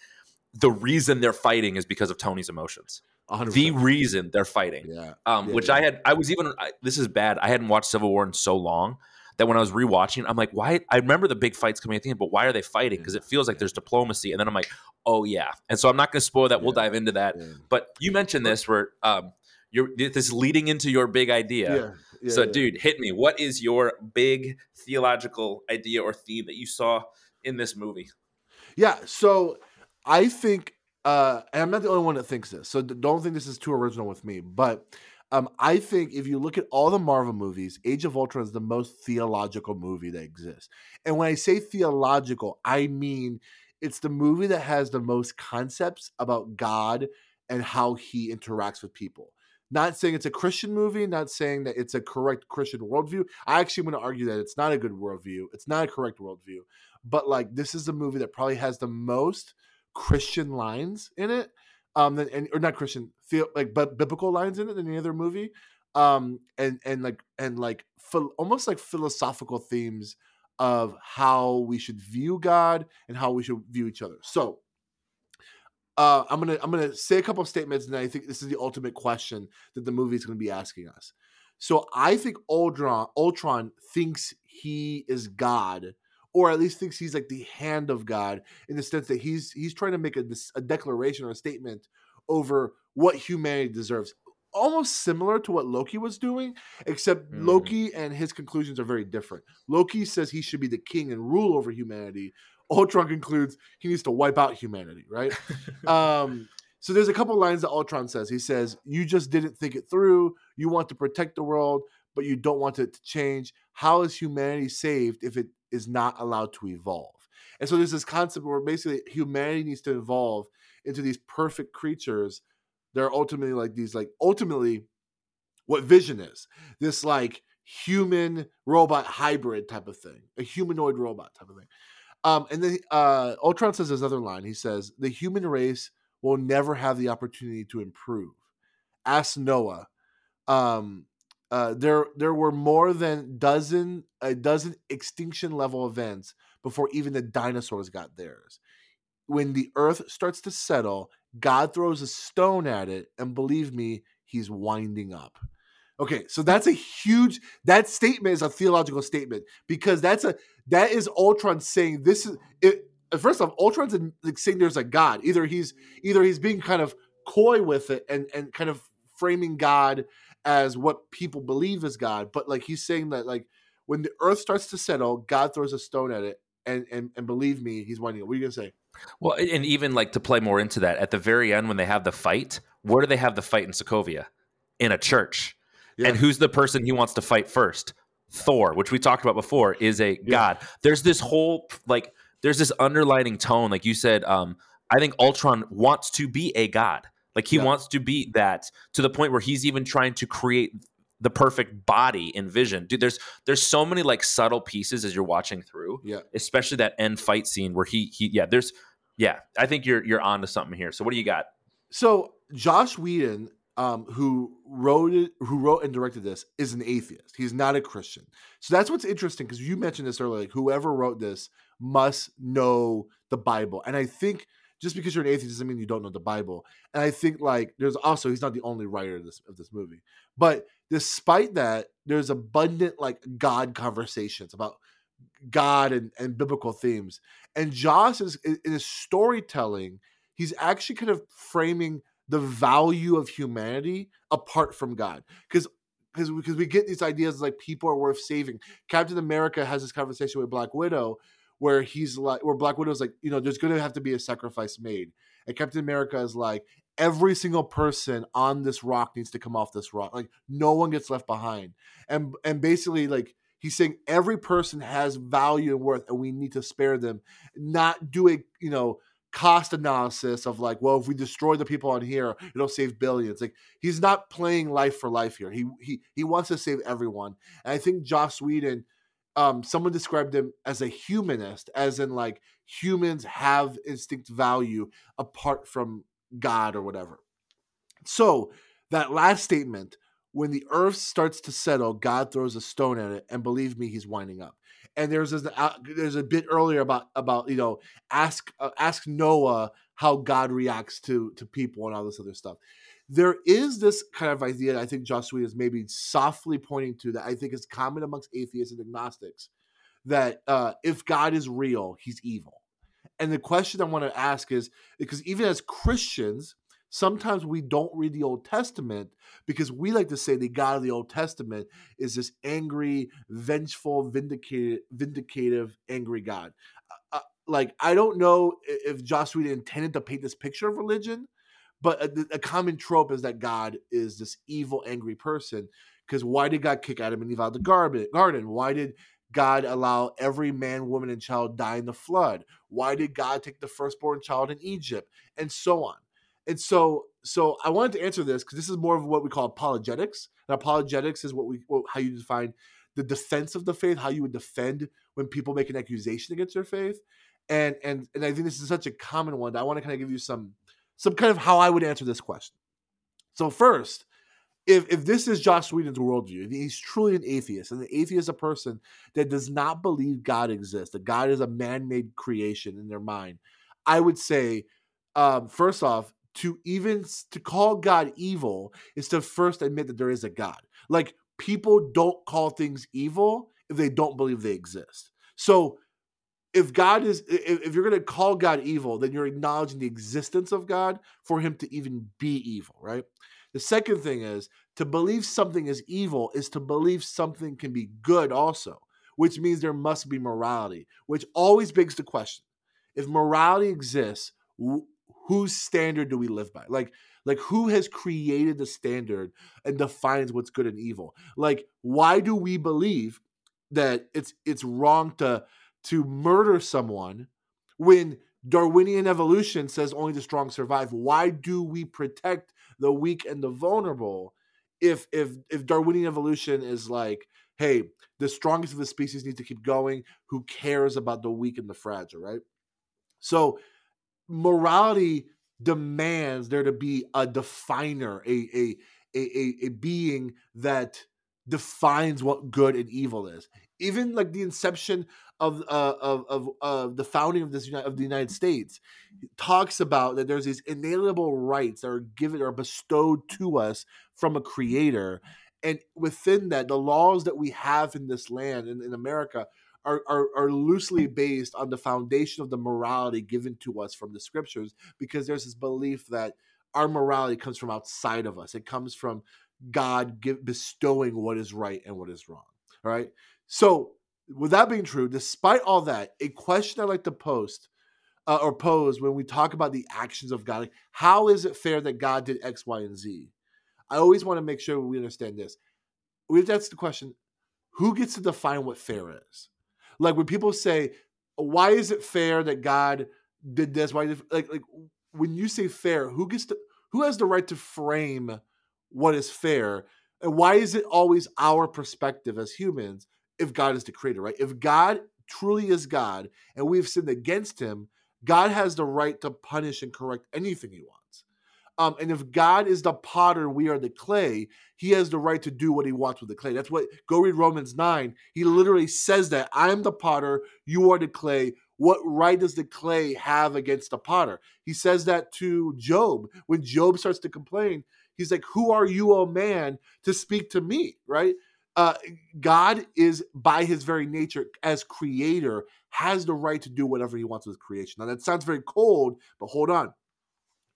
the reason they're fighting is because of tony's emotions 100%. the reason they're fighting yeah. um, Yeah, which yeah. i had i was even I, this is bad i hadn't watched civil war in so long that when i was rewatching i'm like why i remember the big fights coming at the end but why are they fighting because it feels like there's diplomacy and then i'm like oh yeah and so i'm not going to spoil that we'll Yeah. dive into that Yeah. but you mentioned this where um, this is leading into your big idea Yeah. yeah, so, yeah. dude, hit me. What is your big theological idea or theme that you saw in this movie? Yeah, so I think, uh, and I'm not the only one that thinks this, so don't think this is too original with me. But um, I think if you look at all the Marvel movies, Age of Ultron is the most theological movie that exists. And when I say theological, I mean it's the movie that has the most concepts about God and how He interacts with people. Not saying it's a Christian movie, not saying that it's a correct Christian worldview. I actually want to argue that it's not a good worldview. It's not a correct worldview. But like this is a movie that probably has the most Christian lines in it. Um, than, and or not Christian, feel like but biblical lines in it than any other movie. Um, and and like and like almost like philosophical themes of how we should view God and how we should view each other. So uh, I'm gonna I'm gonna say a couple of statements, and I think this is the ultimate question that the movie is gonna be asking us. So I think Ultron Ultron thinks he is God, or at least thinks he's like the hand of God in the sense that he's he's trying to make a, a declaration or a statement over what humanity deserves. Almost similar to what Loki was doing, except Mm. Loki and his conclusions are very different. Loki says he should be the king and rule over humanity. Ultron concludes he needs to wipe out humanity, right? <laughs> um, so there's a couple lines that Ultron says. He says, "You just didn't think it through. You want to protect the world, but you don't want it to change. How is humanity saved if it is not allowed to evolve?" And so there's this concept where basically humanity needs to evolve into these perfect creatures. They're ultimately like these, like ultimately, what Vision is. This like human robot hybrid type of thing, a humanoid robot type of thing. Um, and then uh, Ultron says this other line. He says, "The human race will never have the opportunity to improve." Ask Noah. Um, uh, there, there were more than dozen a dozen extinction level events before even the dinosaurs got theirs. When the Earth starts to settle, God throws a stone at it, and believe me, He's winding up. Okay, so that's a huge. That statement is a theological statement because that's a that is Ultron saying this is it. First off, Ultron's in- like saying there's a God. Either he's either he's being kind of coy with it and and kind of framing God as what people believe is God, but like he's saying that like when the Earth starts to settle, God throws a stone at it, and and and believe me, he's winding it. What are you gonna say? Well, and even like to play more into that, at the very end when they have the fight, where do they have the fight in Sokovia? In a church. Yeah. And who's the person he wants to fight first? Thor, which we talked about before, is a god. There's this whole like there's this underlining tone, like you said. Um, I think Ultron wants to be a god. Like he Yeah. wants to be that to the point where he's even trying to create the perfect body in Vision. Dude, there's there's so many like subtle pieces as you're watching through Yeah. especially that end fight scene where he he yeah there's yeah i think you're you're on to something here so what do you got So Joss Whedon, um, who wrote it, who wrote and directed this, is an atheist. He's not a Christian. So that's what's interesting because you mentioned this earlier. Like whoever wrote this must know the Bible, and I think just because you're an atheist doesn't mean you don't know the Bible. And I think like there's also he's not the only writer of this of this movie, but despite that, there's abundant like God conversations about God and, and biblical themes. And Joss is in his storytelling, he's actually kind of framing the value of humanity apart from God. Because because because we get these ideas like people are worth saving. Captain America has this conversation with Black Widow where he's like where Black Widow's like, you know, there's gonna have to be a sacrifice made. And Captain America is like, every single person on this rock needs to come off this rock. Like no one gets left behind. And and basically like he's saying every person has value and worth and we need to spare them, not do a, you know, cost analysis of like, well, if we destroy the people on here, it'll save billions. Like he's not playing life for life here. He he he wants to save everyone. And I think Joss Whedon, um, someone described him as a humanist, as in like humans have instinct value apart from God or whatever. So that last statement, when the earth starts to settle, God throws a stone at it, and believe me, he's winding up. And there's this, uh, there's a bit earlier about about you know ask uh, ask Noah how God reacts to to people and all this other stuff. There is this kind of idea that I think Joss Whedon is maybe softly pointing to that I think is common amongst atheists and agnostics that uh, if God is real, he's evil. And the question I want to ask is because even as Christians, sometimes we don't read the Old Testament because we like to say the God of the Old Testament is this angry, vengeful, vindicated, vindicative, angry God. Uh, uh, like I don't know if Whedon intended to paint this picture of religion, but a, a common trope is that God is this evil, angry person. Because why did God kick Adam and Eve out of the garden? Garden? Why did God allow every man, woman, and child die in the flood? Why did God take the firstborn child in Egypt? And so on. And so so I wanted to answer this because this is more of what we call apologetics. And apologetics is what we how you define the defense of the faith, how you would defend when people make an accusation against your faith. And and and I think this is such a common one I want to kind of give you some some kind of how I would answer this question. So first, if if this is Joss Whedon's worldview, he's truly an atheist, and the atheist is a person that does not believe God exists, that God is a man-made creation in their mind. I would say, um, first off, to even to call God evil is to first admit that there is a God. Like people don't call things evil if they don't believe they exist. So if God is if, you're going to call God evil, then you're acknowledging the existence of God for him to even be evil, right? The second thing is to believe something is evil is to believe something can be good also, which means there must be morality, which always begs the question. If morality exists, whose standard do we live by? Like like who has created the standard and defines what's good and evil? Like why do we believe that it's it's wrong to to murder someone when Darwinian evolution says only the strong survive. Why do we protect the weak and the vulnerable if if if Darwinian evolution is like, hey, the strongest of the species needs to keep going, who cares about the weak and the fragile, right? So morality demands there to be a definer, a a a, a, being that defines what good and evil is. Even like the inception of uh, of of uh, the founding of this of the United States talks about that there's these inalienable rights that are given or bestowed to us from a creator, and within that, the laws that we have in this land in, in America are, are, are loosely based on the foundation of the morality given to us from the scriptures, because there's this belief that our morality comes from outside of us. It comes from God give, bestowing what is right and what is wrong. All right. So with that being true, despite all that, a question I like to post uh, or pose when we talk about the actions of God, like, how is it fair that God did X, Y, and Z? I always want to make sure we understand this. We have to ask the question: Who gets to define what fair is? Like when people say, "Why is it fair that God did this?" Why, like, like when you say fair, who gets to? Who has the right to frame what is fair? And why is it always our perspective as humans if God is the creator, right? If God truly is God and we've sinned against him, God has the right to punish and correct anything he wants. Um, and if God is the potter, we are the clay, he has the right to do what he wants with the clay. That's what, go read Romans 9. He literally says that I am the potter, you are the clay. What right does the clay have against the potter? He says that to Job. When Job starts to complain, he's like, Who are you, O man, to speak to me? Right? uh, God is by his very nature as creator has the right to do whatever he wants with creation. Now that sounds very cold, but hold on.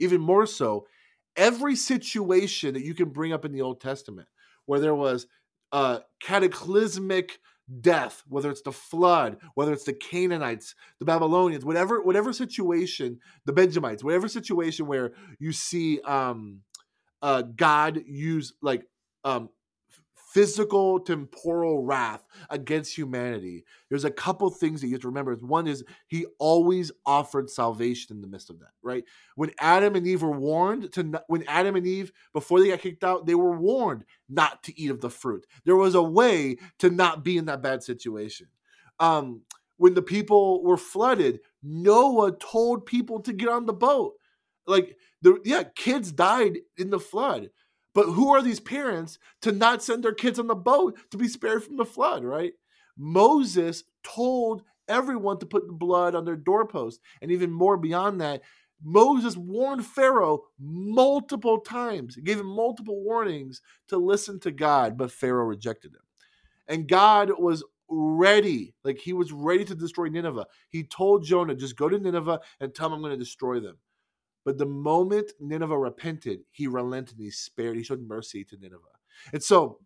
Even more so, every situation that you can bring up in the Old Testament where there was uh, cataclysmic death, whether it's the flood, whether it's the Canaanites, the Babylonians, whatever whatever situation, the Benjamites, whatever situation where you see um, uh, God use like um, physical temporal wrath against humanity. There's a couple things that you have to remember. One is he always offered salvation in the midst of that right? When adam and eve were warned to when adam and eve before they got kicked out they were warned not to eat of the fruit. There was a way to not be in that bad situation. Um when the people were flooded noah told people to get on the boat. Like the yeah kids died in the flood but who are these parents to not send their kids on the boat to be spared from the flood, right? Moses told everyone to put the blood on their doorpost. And even more beyond that, Moses warned Pharaoh multiple times, gave him multiple warnings to listen to God, but Pharaoh rejected him. And God was ready, like he was ready to destroy Nineveh. He told Jonah, just go to Nineveh and tell them I'm going to destroy them. But the moment Nineveh repented, he relented and he spared, he showed mercy to Nineveh. And so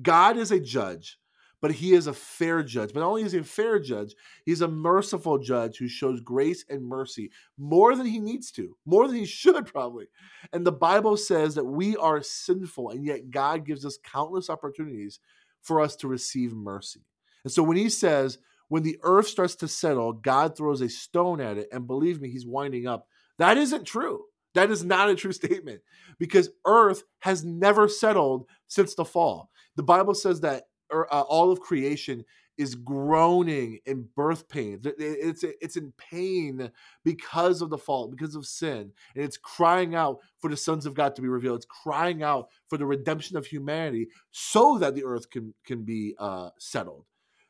God is a judge, but he is a fair judge. But not only is he a fair judge, he's a merciful judge who shows grace and mercy more than he needs to, more than he should <laughs> probably. And the Bible says that we are sinful, and yet God gives us countless opportunities for us to receive mercy. And so when he says, when the earth starts to settle, God throws a stone at it, and believe me, he's winding up that isn't true. That is not a true statement because earth has never settled since the fall. The Bible says that er, uh, all of creation is groaning in birth pain. It's it's in pain because of the fall, because of sin, and it's crying out for the sons of God to be revealed. It's crying out for the redemption of humanity, so that the earth can can be uh, settled.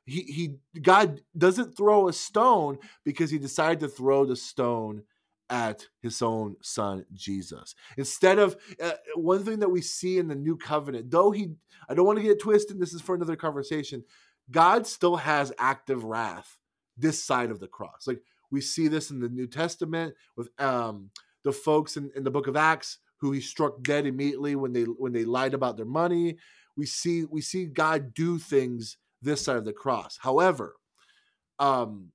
He he God doesn't throw a stone because he decided to throw the stone at his own son Jesus. Instead of uh, one thing that we see in the new covenant, though he, I don't want to get twisted, this is for another conversation. God still has active wrath this side of the cross. Like we see this in the New Testament with um, the folks in, in the book of Acts who he struck dead immediately when they when they lied about their money. We see we see God do things this side of the cross. However, um,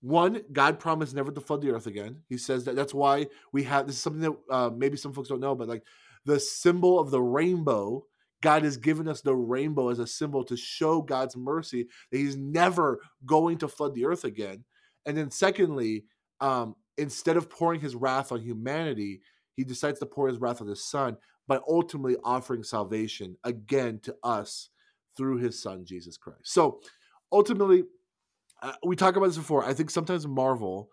one, God promised never to flood the earth again. He says that that's why we have this is something that uh, maybe some folks don't know, but like the symbol of the rainbow, God has given us the rainbow as a symbol to show God's mercy that He's never going to flood the earth again. And then, secondly, um, instead of pouring His wrath on humanity, He decides to pour His wrath on His Son by ultimately offering salvation again to us through His Son, Jesus Christ. So, ultimately, uh, we talked about this before. I think sometimes Marvel,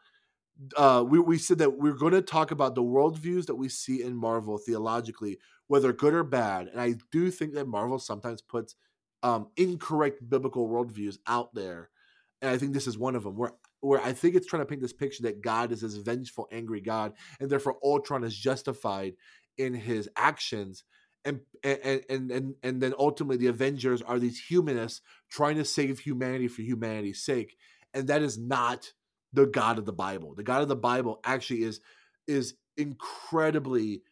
uh, we, we said that we're going to talk about the worldviews that we see in Marvel theologically, whether good or bad. And I do think that Marvel sometimes puts um, incorrect biblical worldviews out there. And I think this is one of them where where I think it's trying to paint this picture that God is this vengeful, angry God, and therefore Ultron is justified in his actions. And and and and, and then ultimately the Avengers are these humanists trying to save humanity for humanity's sake. And that is not the God of the Bible. The God of the Bible actually is is incredibly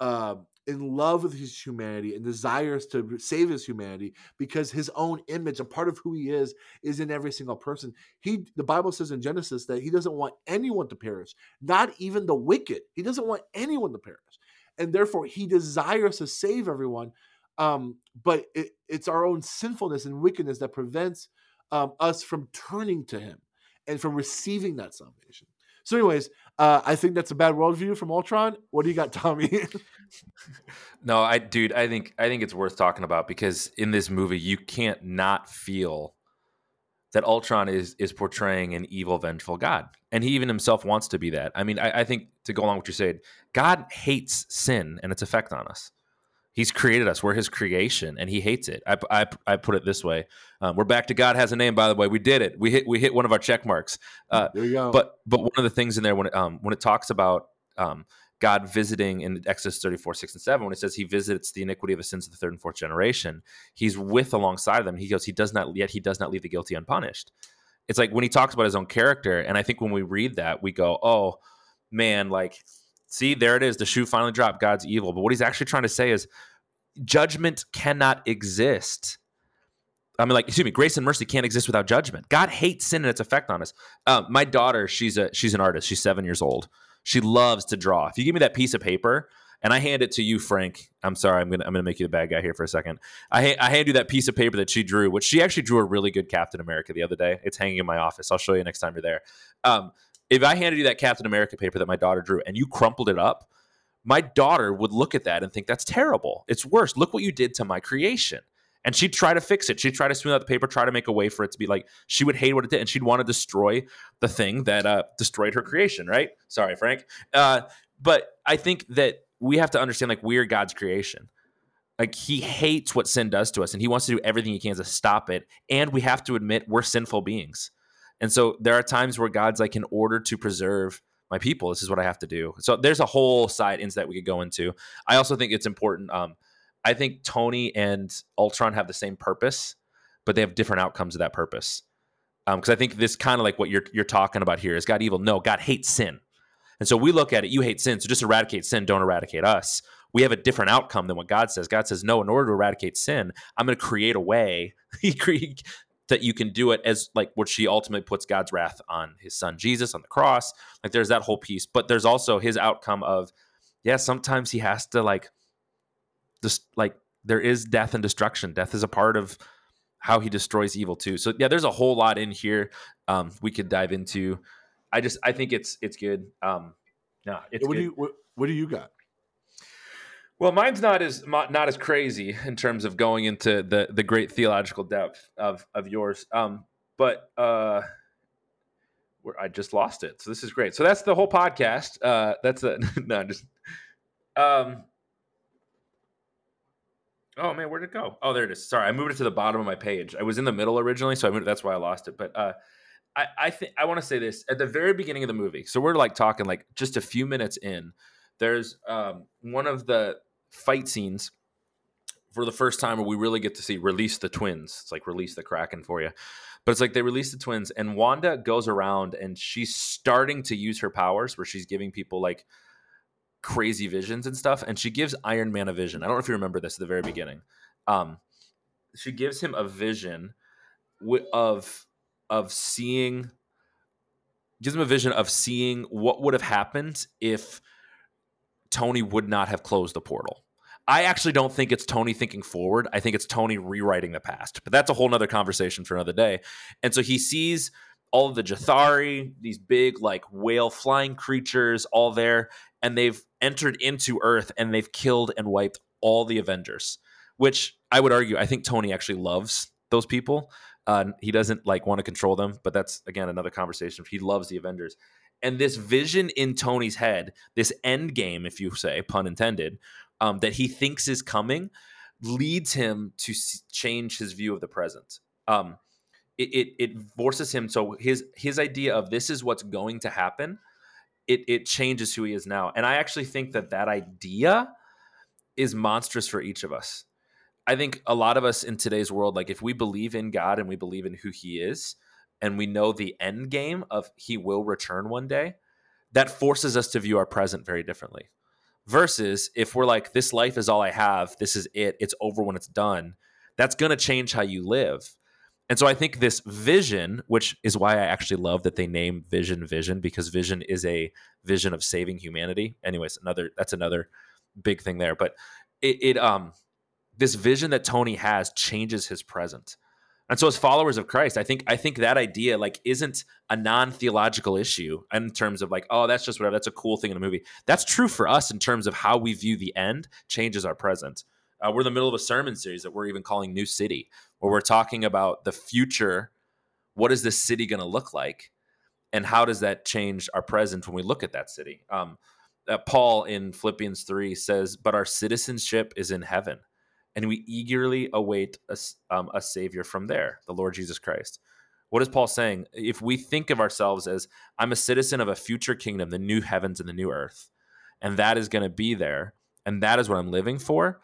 uh, in love with his humanity and desires to save his humanity because his own image, a part of who he is, is in every single person. He, the Bible says in Genesis that he doesn't want anyone to perish, not even the wicked. He doesn't want anyone to perish, and therefore he desires to save everyone. Um, but it, it's our own sinfulness and wickedness that prevents um, us from turning to him and from receiving that salvation. So, anyways, uh, I think that's a bad worldview from Ultron. What do you got, Tommy? <laughs> no, I, dude, I think I think it's worth talking about because in this movie, you can't not feel that Ultron is is portraying an evil, vengeful God, and he even himself wants to be that. I mean, I, I think to go along with what you said, God hates sin and its effect on us. He's created us. We're His creation, and He hates it. I, I, I put it this way: um, We're back to God has a name. By the way, we did it. We hit we hit one of our check marks. Uh, there you go. But but one of the things in there when it, um, when it talks about um, God visiting in Exodus 34, 6 and 7, when it says he visits the iniquity of the sins of the third and fourth generation, he's with alongside them. He goes, he does not yet he does not leave the guilty unpunished. It's like when he talks about his own character, and I think when we read that, we go, Oh man, like see, there it is. The shoe finally dropped. God's evil. But what he's actually trying to say is judgment cannot exist. I mean, like, excuse me, grace and mercy can't exist without judgment. God hates sin and its effect on us. Um, my daughter, she's a she's an artist. She's seven years old. She loves to draw. If you give me that piece of paper and I hand it to you, Frank, I'm sorry, I'm gonna I'm gonna make you the bad guy here for a second. I ha- I hand you that piece of paper that she drew, which she actually drew a really good Captain America the other day. It's hanging in my office. I'll show you next time you're there. Um, if I handed you that Captain America paper that my daughter drew and you crumpled it up, my daughter would look at that and think that's terrible. It's worse. Look what you did to my creation. And she'd try to fix it. She'd try to smooth out the paper, try to make a way for it to be like she would hate what it did, and she'd want to destroy the thing that uh, destroyed her creation. Right? Sorry, Frank. Uh, but I think that we have to understand like we are God's creation. Like he hates what sin does to us, and he wants to do everything he can to stop it. And we have to admit we're sinful beings. And so there are times where God's like, in order to preserve my people, this is what I have to do. So there's a whole side into that we could go into. I also think it's important. Um, I think Tony and Ultron have the same purpose, but they have different outcomes of that purpose. Because um, I think this kind of like what you're you're talking about here is God evil. No, God hates sin, and so we look at it. You hate sin, so just eradicate sin. Don't eradicate us. We have a different outcome than what God says. God says, no. In order to eradicate sin, I'm going to create a way. <laughs> that you can do it as like what she ultimately puts God's wrath on his son Jesus on the cross. Like there's that whole piece, but there's also his outcome of yeah, sometimes he has to like just like there is death and destruction. Death is a part of how he destroys evil too. So yeah, there's a whole lot in here um we could dive into. I just I think it's it's good. Um no, it's what good. do you what, what do you got? Well, mine's not as not as crazy in terms of going into the the great theological depth of of yours. Um, but uh, where I just lost it. So this is great. So that's the whole podcast. Uh, that's a <laughs> no, just um. Oh man, where'd it go? Oh, there it is. Sorry, I moved it to the bottom of my page. I was in the middle originally, so I moved, that's why I lost it. But uh, I I think I want to say this at the very beginning of the movie. So we're like talking like just a few minutes in. There's um, one of the fight scenes for the first time where we really get to see release the twins. It's like release the Kraken for you. But it's like they release the twins, and Wanda goes around and she's starting to use her powers where she's giving people like crazy visions and stuff. And she gives Iron Man a vision. I don't know if you remember this at the very beginning. Um, she gives him a vision wi- of of seeing gives him a vision of seeing what would have happened if Tony would not have closed the portal. I actually don't think it's Tony thinking forward. I think it's Tony rewriting the past. But that's a whole nother conversation for another day. And so he sees all of the Chitauri, these big like whale flying creatures, all there, and they've entered into Earth and they've killed and wiped all the Avengers. Which I would argue, I think Tony actually loves those people. Uh, he doesn't like want to control them, but that's again another conversation. He loves the Avengers, and this vision in Tony's head, this end game, if you say, pun intended, um, that he thinks is coming, leads him to s- change his view of the present. Um, it, it it forces him. So his his idea of this is what's going to happen, it it changes who he is now. And I actually think that that idea is monstrous for each of us. I think a lot of us in today's world, like if we believe in God and we believe in who He is, and we know the end game of He will return one day, that forces us to view our present very differently. Versus if we're like, this life is all I have, this is it, it's over when it's done, that's going to change how you live. And so I think this vision, which is why I actually love that they name Vision Vision, because Vision is a vision of saving humanity. Anyways, another that's another big thing there. But it, it um this vision that Tony has changes his present. And so as followers of Christ, I think I think that idea like isn't a non-theological issue in terms of like, oh, that's just whatever, that's a cool thing in a movie. That's true for us in terms of how we view the end changes our present. Uh, we're in the middle of a sermon series that we're even calling New City, where we're talking about the future. What is this city going to look like? And how does that change our present when we look at that city? Um, uh, Paul in Philippians 3 says, But our citizenship is in heaven and we eagerly await a, um, a savior from there, the Lord Jesus Christ. What is Paul saying? If we think of ourselves as I'm a citizen of a future kingdom, the new heavens and the new earth, and that is going to be there, and that is what I'm living for,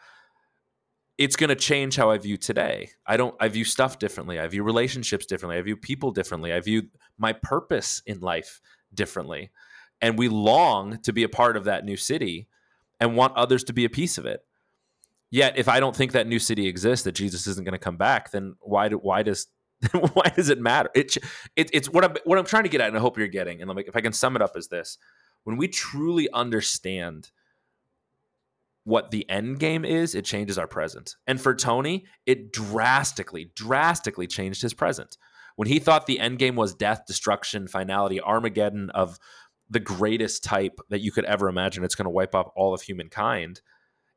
it's going to change how I view today. I don't I view stuff differently. I view relationships differently. I view people differently. I view my purpose in life differently. And we long to be a part of that new city and want others to be a piece of it. Yet, if I don't think that new city exists, that Jesus isn't going to come back, then why do why does <laughs> why does it matter? It, it it's what I'm what I'm trying to get at, and I hope you're getting. And like, if I can sum it up as this: when we truly understand what the end game is, it changes our present. And for Tony, it drastically, drastically changed his present. When he thought the end game was death, destruction, finality, Armageddon of the greatest type that you could ever imagine, it's going to wipe up all of humankind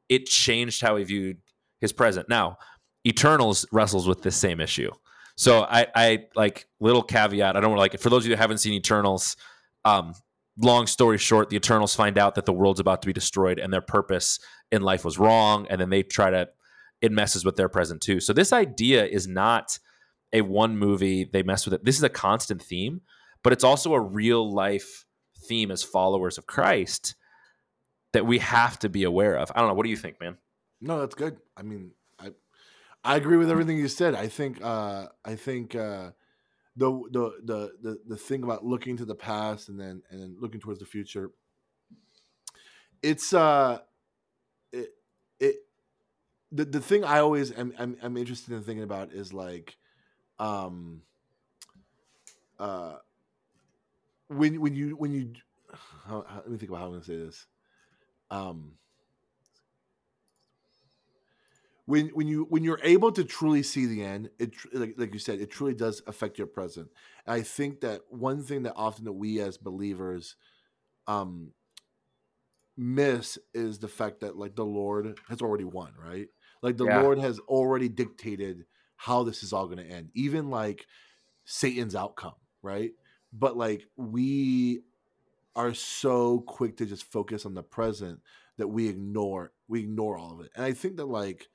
it changed how he viewed his present. Now, Eternals wrestles with this same issue. So I, I like little caveat. I don't like. For those of you who haven't seen Eternals, um, long story short, the Eternals find out that the world's about to be destroyed and their purpose in life was wrong, and then they try to it messes with their present too. So this idea is not a one movie they mess with it. This is a constant theme, but it's also a real life theme as followers of Christ that we have to be aware of. I don't know. What do you think, man? No, that's good. I mean, I I agree with everything you said. I think uh I think uh the the the the, the thing about looking to the past and then and then looking towards the future it's uh it the, the thing I always am I'm, I'm interested in thinking about is like um uh when when you when you how, how, let me think about how I'm gonna say this. Um when when you when you're able to truly see the end it like, like you said it truly does affect your present. And i think that one thing that often that we as believers um miss is the fact that like the Lord has already won, right? Like the Yeah. Lord has already dictated how this is all going to end, even like Satan's outcome, right? But like we are so quick to just focus on the present that we ignore we ignore all of it. And I think that like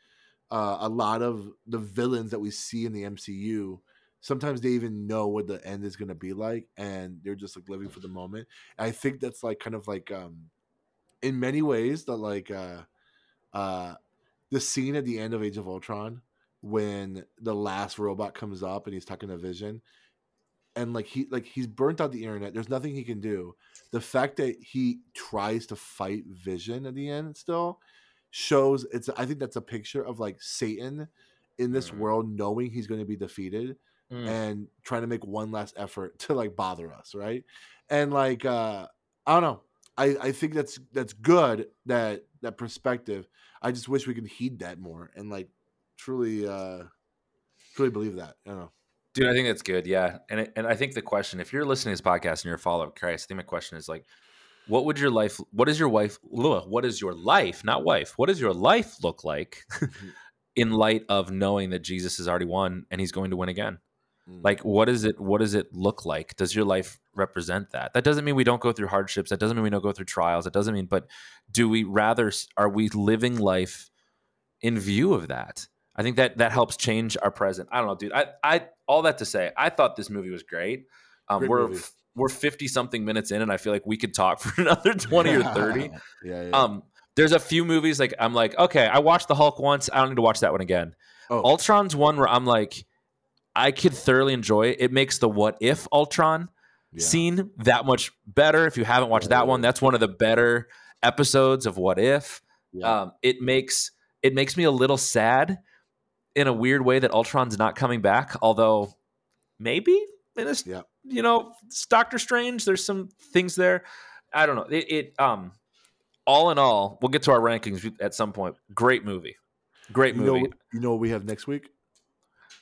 uh, a lot of the villains that we see in the MCU sometimes they even know what the end is going to be like and they're just like living for the moment. And I think that's like kind of like um in many ways that like uh uh the scene at the end of Age of Ultron when the last robot comes up and he's talking to Vision and like he like he's burnt out the internet there's nothing he can do the fact that he tries to fight vision at the end still shows it's i think that's a picture of like satan in this Mm. world knowing he's going to be defeated Mm. and trying to make one last effort to like bother us right and like uh i don't know i i think that's that's good that that perspective i just wish we could heed that more and like truly uh truly believe that i don't know Dude, I think that's good. Yeah, and it, and I think the question, if you're listening to this podcast and you're a follower of Christ, I think my question is like, what would your life? What is your wife? What is your life? Not wife. What does your life look like <laughs> in light of knowing that Jesus has already won and He's going to win again? Mm. Like, what is it? What does it look like? Does your life represent that? That doesn't mean we don't go through hardships. That doesn't mean we don't go through trials. That doesn't mean. But do we rather? Are we living life in view of that? I think that that helps change our present. I don't know, dude. I, I all that to say, I thought this movie was great. Um, Great we're movie. we're fifty something minutes in, and I feel like we could talk <laughs> for another <laughs> twenty or thirty. yeah, yeah. Um, there's a few movies like I'm like, okay, I watched the Hulk once. I don't need to watch that one again. oh, Ultron's one where I'm like, I could thoroughly enjoy it. It makes the what if Ultron yeah. scene that much better. If you haven't watched that one, that's one of the better episodes of What If. Yeah. Um, it makes it makes me a little sad in a weird way that Ultron's not coming back. Although maybe in this, Yeah. you know, it's Doctor Strange. There's some things there. I don't know. It, it um, all in all, we'll get to our rankings at some point. Great movie. Great you know, movie. you know what we have next week?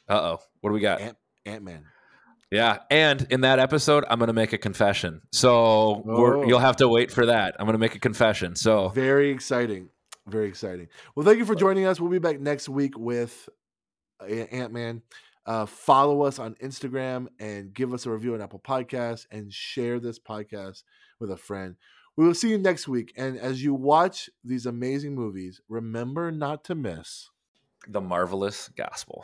Uh oh. What do we got? Ant Man. Yeah, and in that episode, I'm going to make a confession. So we're, Oh. you'll have to wait for that. I'm going to make a confession. So Very exciting. Very exciting. Well, thank you for joining us. We'll be back next week with Ant Man. Uh, follow us on Instagram and give us a review on Apple Podcasts and share this podcast with a friend. We will see you next week. And as you watch these amazing movies, remember not to miss. the marvelous gospel.